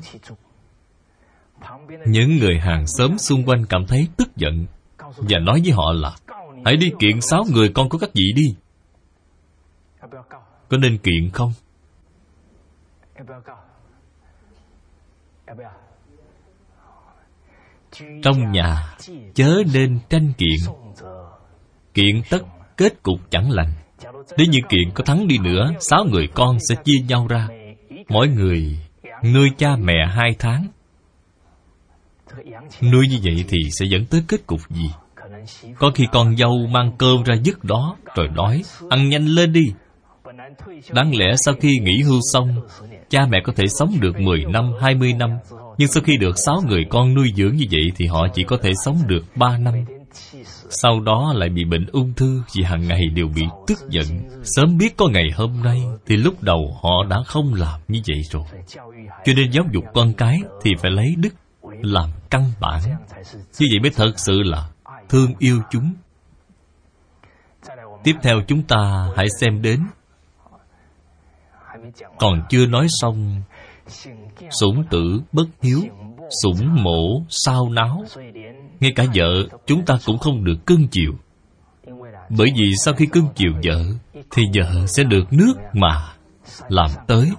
Những người hàng xóm xung quanh cảm thấy tức giận và nói với họ là, hãy đi kiện sáu người con của các vị đi. Có nên kiện không? Trong nhà chớ nên tranh kiện. Kiện tất kết cục chẳng lành. Nếu như kiện có thắng đi nữa sáu người con sẽ chia nhau ra. Mỗi người nuôi cha mẹ hai tháng. Nuôi như vậy thì sẽ dẫn tới kết cục gì? Có khi con dâu mang cơm ra dứt đó rồi nói ăn nhanh lên đi. Đáng lẽ sau khi nghỉ hưu xong cha mẹ có thể sống được 10 năm, 20 năm nhưng sau khi được sáu người con nuôi dưỡng như vậy thì họ chỉ có thể sống được ba năm. Sau đó lại bị bệnh ung thư vì hàng ngày đều bị tức giận. Sớm biết có ngày hôm nay thì lúc đầu họ đã không làm như vậy rồi. Cho nên giáo dục con cái thì phải lấy đức làm căn bản. Như vậy mới thật sự là thương yêu chúng. Tiếp theo chúng ta hãy xem đến. Còn chưa nói xong sủng tử bất hiếu, sủng mổ sao náo. Ngay cả vợ, chúng ta cũng không được cưng chiều. Bởi vì sau khi cưng chiều vợ, thì vợ sẽ được nước mà làm tới.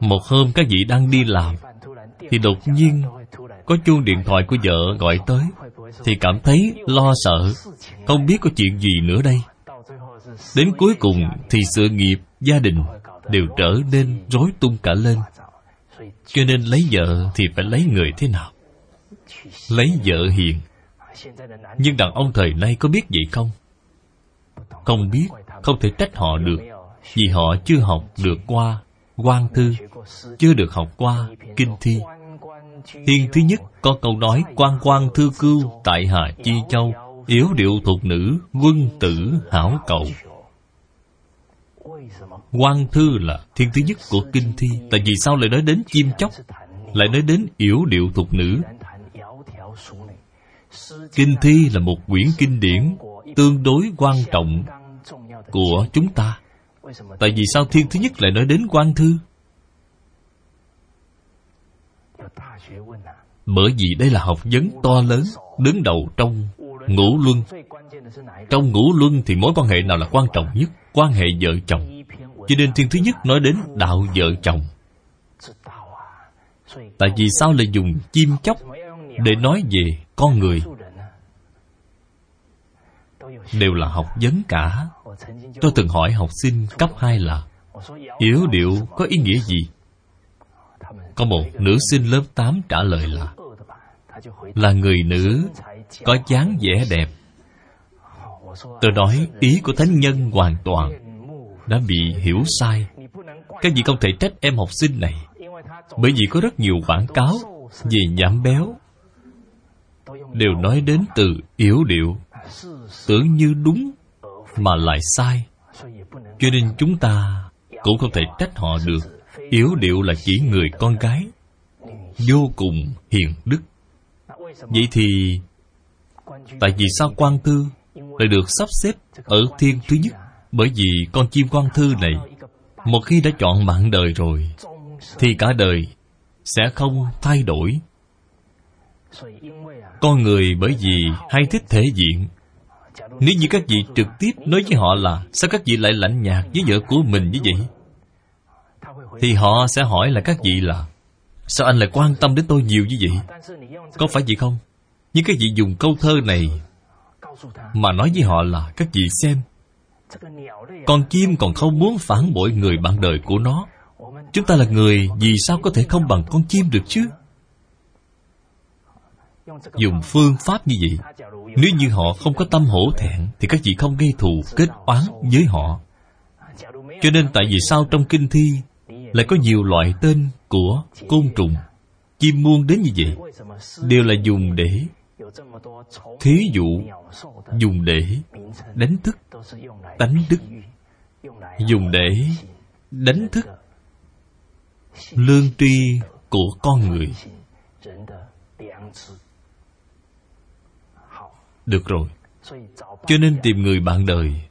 Một hôm các vị đang đi làm, thì đột nhiên có chuông điện thoại của vợ gọi tới, thì cảm thấy lo sợ, không biết có chuyện gì nữa đây. Đến cuối cùng thì sự nghiệp gia đình đều trở nên rối tung cả lên cho nên lấy vợ thì phải lấy người thế nào? Lấy vợ hiền. Nhưng đàn ông thời nay có biết vậy không? Không biết, không thể trách họ được. Vì họ chưa học được qua quan thư, chưa được học qua kinh thi. Thiên thứ nhất có câu nói quan quan thư cưu tại hà chi châu, yếu điệu thuộc nữ, quân tử hảo cầu quan thư là thiên thứ nhất của kinh thi. Tại vì sao lại nói đến chim chóc? Lại nói đến yểu điệu thuộc nữ. Kinh thi là một quyển kinh điển tương đối quan trọng của chúng ta. Tại vì sao thiên thứ nhất lại nói đến quan thư? Bởi vì đây là học vấn to lớn, đứng đầu trong ngũ luân. Trong ngũ luân thì mối quan hệ nào là quan trọng nhất? Quan hệ vợ chồng cho nên thiên thứ nhất nói đến đạo vợ chồng. Tại vì sao lại dùng chim chóc để nói về con người. Đều là học vấn cả. Tôi từng hỏi học sinh cấp 2 là, yếu điệu có ý nghĩa gì? Có một nữ sinh lớp 8 trả lời là là người nữ có dáng vẻ đẹp. Tôi nói, ý của thánh nhân hoàn toàn đã bị hiểu sai. Các vị không thể trách em học sinh này, bởi vì có rất nhiều quảng cáo về giảm béo. Đều nói đến từ yếu điệu, tưởng như đúng mà lại sai. Cho nên chúng ta cũng không thể trách họ được. Yếu điệu là chỉ người con gái, vô cùng hiền đức. Vậy thì, tại vì sao quan Tư lại được sắp xếp ở thiên thứ nhất? Bởi vì con chim quan thư này, một khi đã chọn mạng đời rồi, thì cả đời sẽ không thay đổi. Con người bởi vì hay thích thể diện. Nếu như các vị trực tiếp nói với họ là, sao các vị lại lạnh nhạt với vợ của mình như vậy? Thì họ sẽ hỏi là các vị là, sao anh lại quan tâm đến tôi nhiều như vậy? Có phải vậy không? Nhưng các vị dùng câu thơ này mà nói với họ là, các vị xem con chim còn không muốn phản bội người bạn đời của nó. Chúng ta là người, vì sao có thể không bằng con chim được chứ? Dùng phương pháp như vậy, nếu như họ không có tâm hổ thẹn, thì các vị không gây thù, kết oán với họ. Cho nên tại vì sao trong kinh thi lại có nhiều loại tên của côn trùng, chim muôn đến như vậy? Đều là dùng để thí dụ, dùng để đánh thức, tánh đức. Dùng để đánh thức lương tri của con người. Được rồi. Cho nên tìm người bạn đời,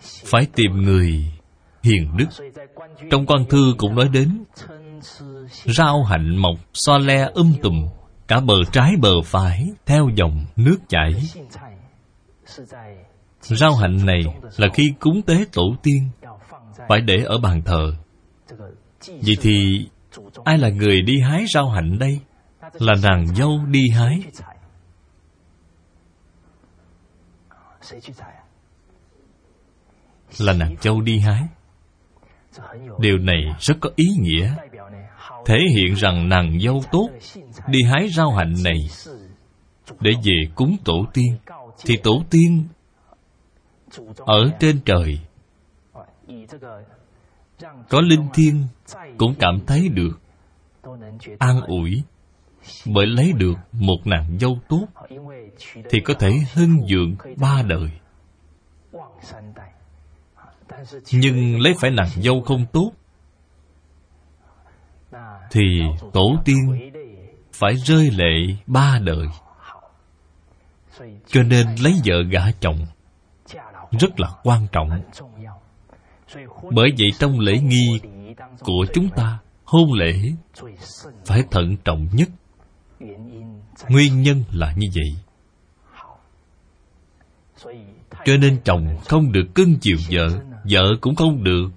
phải tìm người hiền đức. Trong quan thư cũng nói đến rau hạnh mọc so le um tùm cả bờ trái bờ phải theo dòng nước chảy. Rau hạnh này là khi cúng tế tổ tiên, phải để ở bàn thờ. Vậy thì ai là người đi hái rau hạnh đây? Là nàng dâu đi hái. Là nàng dâu đi hái. Điều này rất có ý nghĩa thể hiện rằng nàng dâu tốt đi hái rau hạnh này. Để về cúng tổ tiên, thì tổ tiên ở trên trời. Có linh thiêng cũng cảm thấy được an ủi bởi lấy được một nàng dâu tốt thì có thể hưng dượng ba đời. Nhưng lấy phải nàng dâu không tốt thì tổ tiên phải rơi lệ ba đời. Cho nên lấy vợ gả chồng rất là quan trọng. Bởi vậy trong lễ nghi của chúng ta, hôn lễ phải thận trọng nhất. Nguyên nhân là như vậy. Cho nên chồng không được cưng chiều vợ vợ cũng không được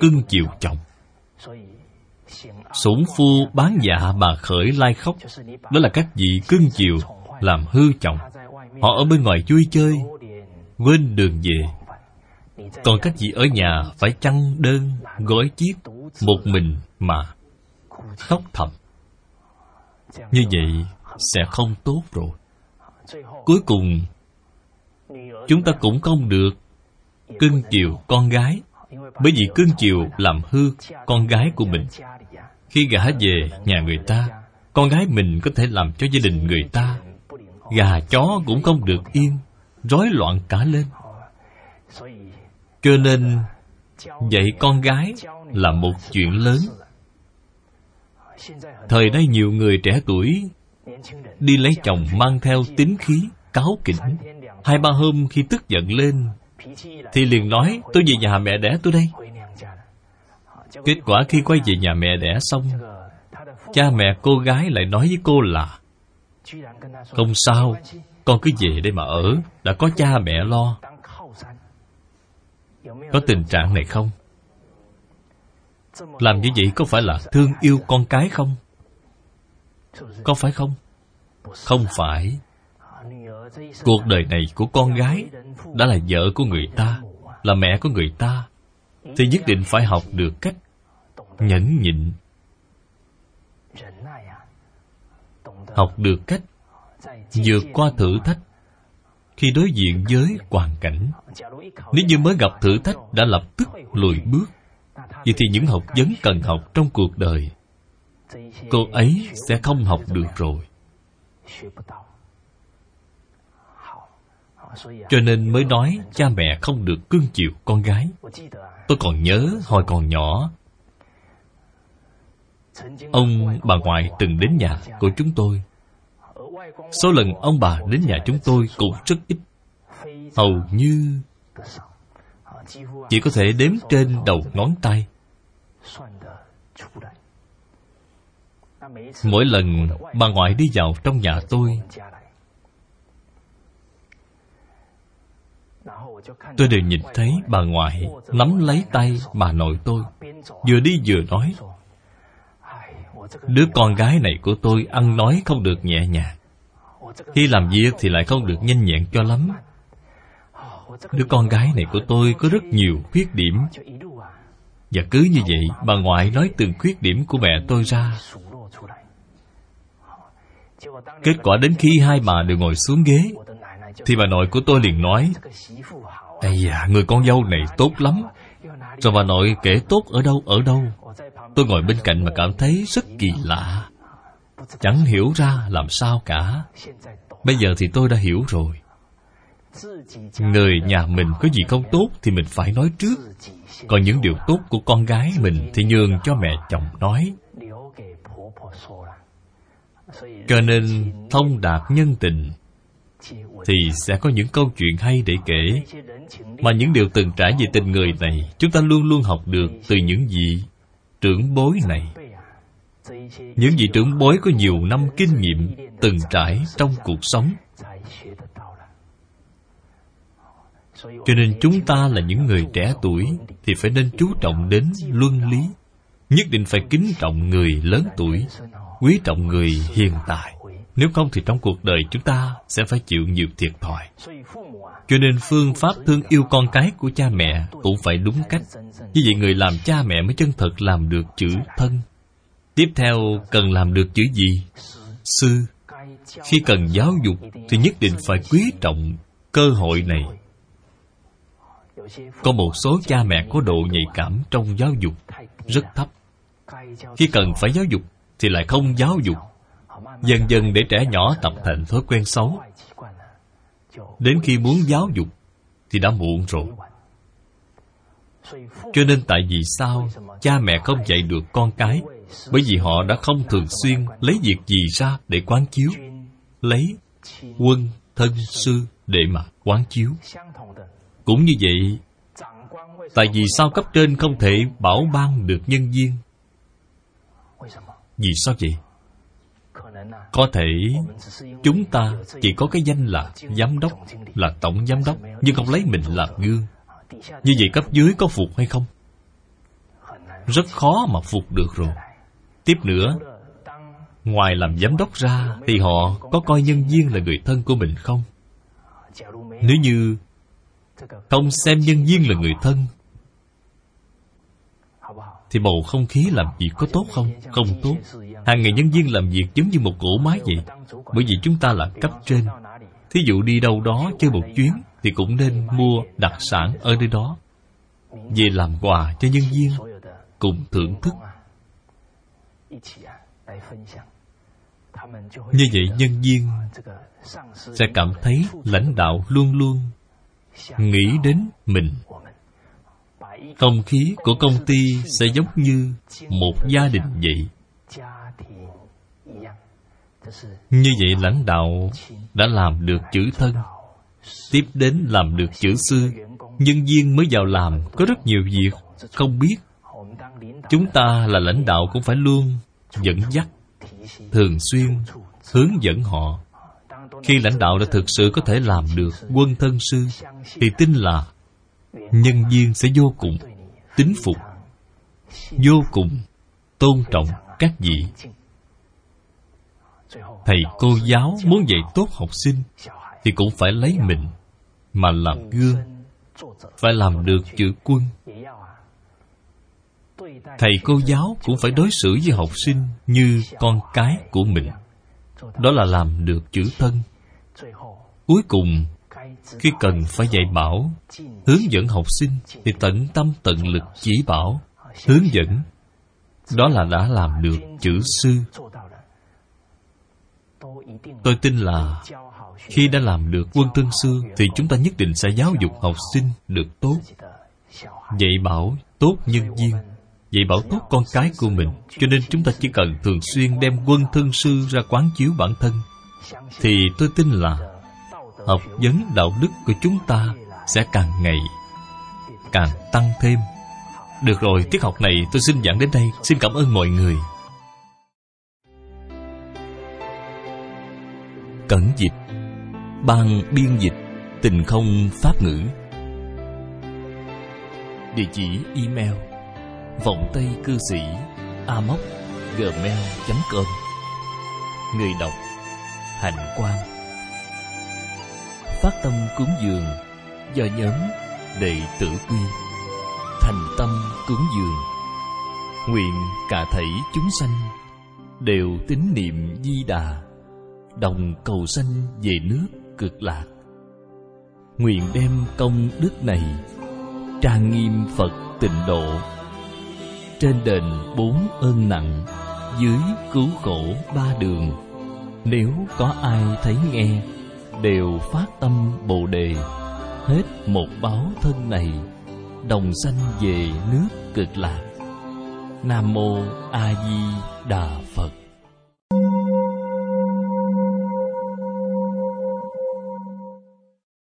cưng chiều chồng sủng phu bán dạ bà khởi lai khóc. Đó là các vị cưng chiều làm hư chồng. Họ ở bên ngoài vui chơi, quên đường về. Còn các vị ở nhà phải chăn đơn, gói chiếc, một mình mà khóc thầm. Như vậy sẽ không tốt rồi. Cuối cùng, chúng ta cũng không được cưng chiều con gái, bởi vì cưng chiều làm hư con gái của mình khi gả về nhà người ta, con gái mình có thể làm cho gia đình người ta. Gà, chó cũng không được yên, rối loạn cả lên. Cho nên, dạy con gái là một chuyện lớn. Thời nay nhiều người trẻ tuổi đi lấy chồng mang theo tính khí, cáo kỉnh. Hai ba hôm khi tức giận lên, thì liền nói, tôi về nhà mẹ đẻ tôi đây kết quả khi quay về nhà mẹ đẻ xong, cha mẹ cô gái lại nói với cô là, không sao, con cứ về đây mà ở, đã có cha mẹ lo. Có tình trạng này không? Làm như vậy có phải là thương yêu con cái không? Có phải không? Không phải. Cuộc đời này của con gái đã là vợ của người ta, là mẹ của người ta, thì nhất định phải học được cách nhẫn nhịn. Học được cách vượt qua thử thách khi đối diện với hoàn cảnh. Nếu như mới gặp thử thách đã lập tức lùi bước, vậy thì những học vấn cần học trong cuộc đời, cô ấy sẽ không học được rồi. Cho nên mới nói cha mẹ không được cưng chiều con gái. Tôi còn nhớ hồi còn nhỏ ông bà ngoại từng đến nhà của chúng tôi. Số lần ông bà đến nhà chúng tôi cũng rất ít. Hầu như Chỉ có thể đếm trên đầu ngón tay. Mỗi lần bà ngoại đi vào trong nhà tôi Tôi đều nhìn thấy bà ngoại Nắm lấy tay bà nội tôi, Vừa đi vừa nói. Đứa con gái này của tôi ăn nói không được nhẹ nhàng. Khi làm việc thì lại không được nhanh nhẹn cho lắm. Đứa con gái này của tôi có rất nhiều khuyết điểm. Và cứ như vậy Bà ngoại nói từng khuyết điểm của mẹ tôi ra. Kết quả đến khi hai bà đều ngồi xuống ghế Thì bà nội của tôi liền nói Ây da, người con dâu này tốt lắm. Rồi bà nội kể tốt ở đâu ở đâu? Tôi ngồi bên cạnh mà cảm thấy rất kỳ lạ. Chẳng hiểu ra làm sao cả. Bây giờ thì tôi đã hiểu rồi. Người nhà mình có gì không tốt Thì mình phải nói trước. Còn những điều tốt của con gái mình Thì nhường cho mẹ chồng nói. Cho nên, thông đạt nhân tình Thì sẽ có những câu chuyện hay để kể. Mà những điều từng trải về tình người này, Chúng ta luôn luôn học được từ những gì trưởng bối này. Những vị trưởng bối có nhiều năm kinh nghiệm từng trải trong cuộc sống. Cho nên chúng ta là những người trẻ tuổi thì phải nên chú trọng đến luân lý. Nhất định phải kính trọng người lớn tuổi, quý trọng người hiện tại. Nếu không thì trong cuộc đời chúng ta sẽ phải chịu nhiều thiệt thòi cho nên phương pháp thương yêu con cái của cha mẹ cũng phải đúng cách. Như vậy người làm cha mẹ mới chân thật làm được chữ thân. Tiếp theo, cần làm được chữ gì? Sư. Khi cần giáo dục thì nhất định phải quý trọng cơ hội này. Có một số cha mẹ có độ nhạy cảm trong giáo dục rất thấp. Khi cần phải giáo dục thì lại không giáo dục. Dần dần để trẻ nhỏ tập thành thói quen xấu đến khi muốn giáo dục thì đã muộn rồi. Cho nên tại vì sao cha mẹ không dạy được con cái? Bởi vì họ đã không thường xuyên lấy việc gì ra để quán chiếu, lấy quân, thân, sư để mà quán chiếu. Cũng như vậy, tại vì sao cấp trên không thể bảo ban được nhân viên? Vì sao vậy? Có thể chúng ta chỉ có cái danh là giám đốc, là tổng giám đốc, nhưng không lấy mình làm gương. Như vậy cấp dưới có phục hay không? Rất khó mà phục được rồi. Tiếp nữa, ngoài làm giám đốc ra thì họ có coi nhân viên là người thân của mình không? Nếu như không xem nhân viên là người thân thì bầu không khí làm việc có tốt không? Không tốt. Hàng ngày nhân viên làm việc giống như một cỗ máy vậy. Bởi vì chúng ta là cấp trên. Thí dụ đi đâu đó chơi một chuyến thì cũng nên mua đặc sản ở nơi đó. Về làm quà cho nhân viên cùng thưởng thức. Như vậy nhân viên sẽ cảm thấy lãnh đạo luôn luôn nghĩ đến mình không khí của công ty sẽ giống như một gia đình vậy. Như vậy lãnh đạo đã làm được chữ thân, tiếp đến làm được chữ sư. Nhân viên mới vào làm có rất nhiều việc, không biết. Chúng ta là lãnh đạo cũng phải luôn dẫn dắt, thường xuyên hướng dẫn họ. Khi lãnh đạo đã thực sự có thể làm được quân thân sư, thì tin là nhân viên sẽ vô cùng tín phục, vô cùng tôn trọng các vị. Thầy cô giáo muốn dạy tốt học sinh thì cũng phải lấy mình mà làm gương, phải làm được chữ quân. Thầy cô giáo cũng phải đối xử với học sinh như con cái của mình. Đó là làm được chữ thân. Cuối cùng khi cần phải dạy bảo, hướng dẫn học sinh thì tận tâm tận lực chỉ bảo, hướng dẫn. Đó là đã làm được chữ sư. Tôi tin là khi đã làm được quân thân sư thì chúng ta nhất định sẽ giáo dục học sinh được tốt. Dạy bảo tốt nhân viên, dạy bảo tốt con cái của mình. Cho nên chúng ta chỉ cần thường xuyên đem quân thân sư ra quán chiếu bản thân. Thì tôi tin là học vấn đạo đức của chúng ta sẽ càng ngày càng tăng thêm. Được rồi, tiết học này tôi xin giảng đến đây. Xin cảm ơn mọi người. Cẩn dịch. Ban biên dịch. Tình không pháp ngữ. Địa chỉ email. Vọng tây cư sĩ. Amoc gmail com. Người đọc. Hạnh quang phát tâm cúng dường, do nhóm đệ tử quy, thành tâm cúng dường. Nguyện cả thảy chúng sanh đều tín niệm di đà, đồng cầu sanh về nước cực lạc. Nguyện đem công đức này trang nghiêm phật tịnh độ, trên đền bốn ơn nặng, dưới cứu khổ ba đường. Nếu có ai thấy nghe đều phát tâm bồ đề. Hết một báo thân này, đồng sanh về nước cực lạc. Nam mô a di đà phật.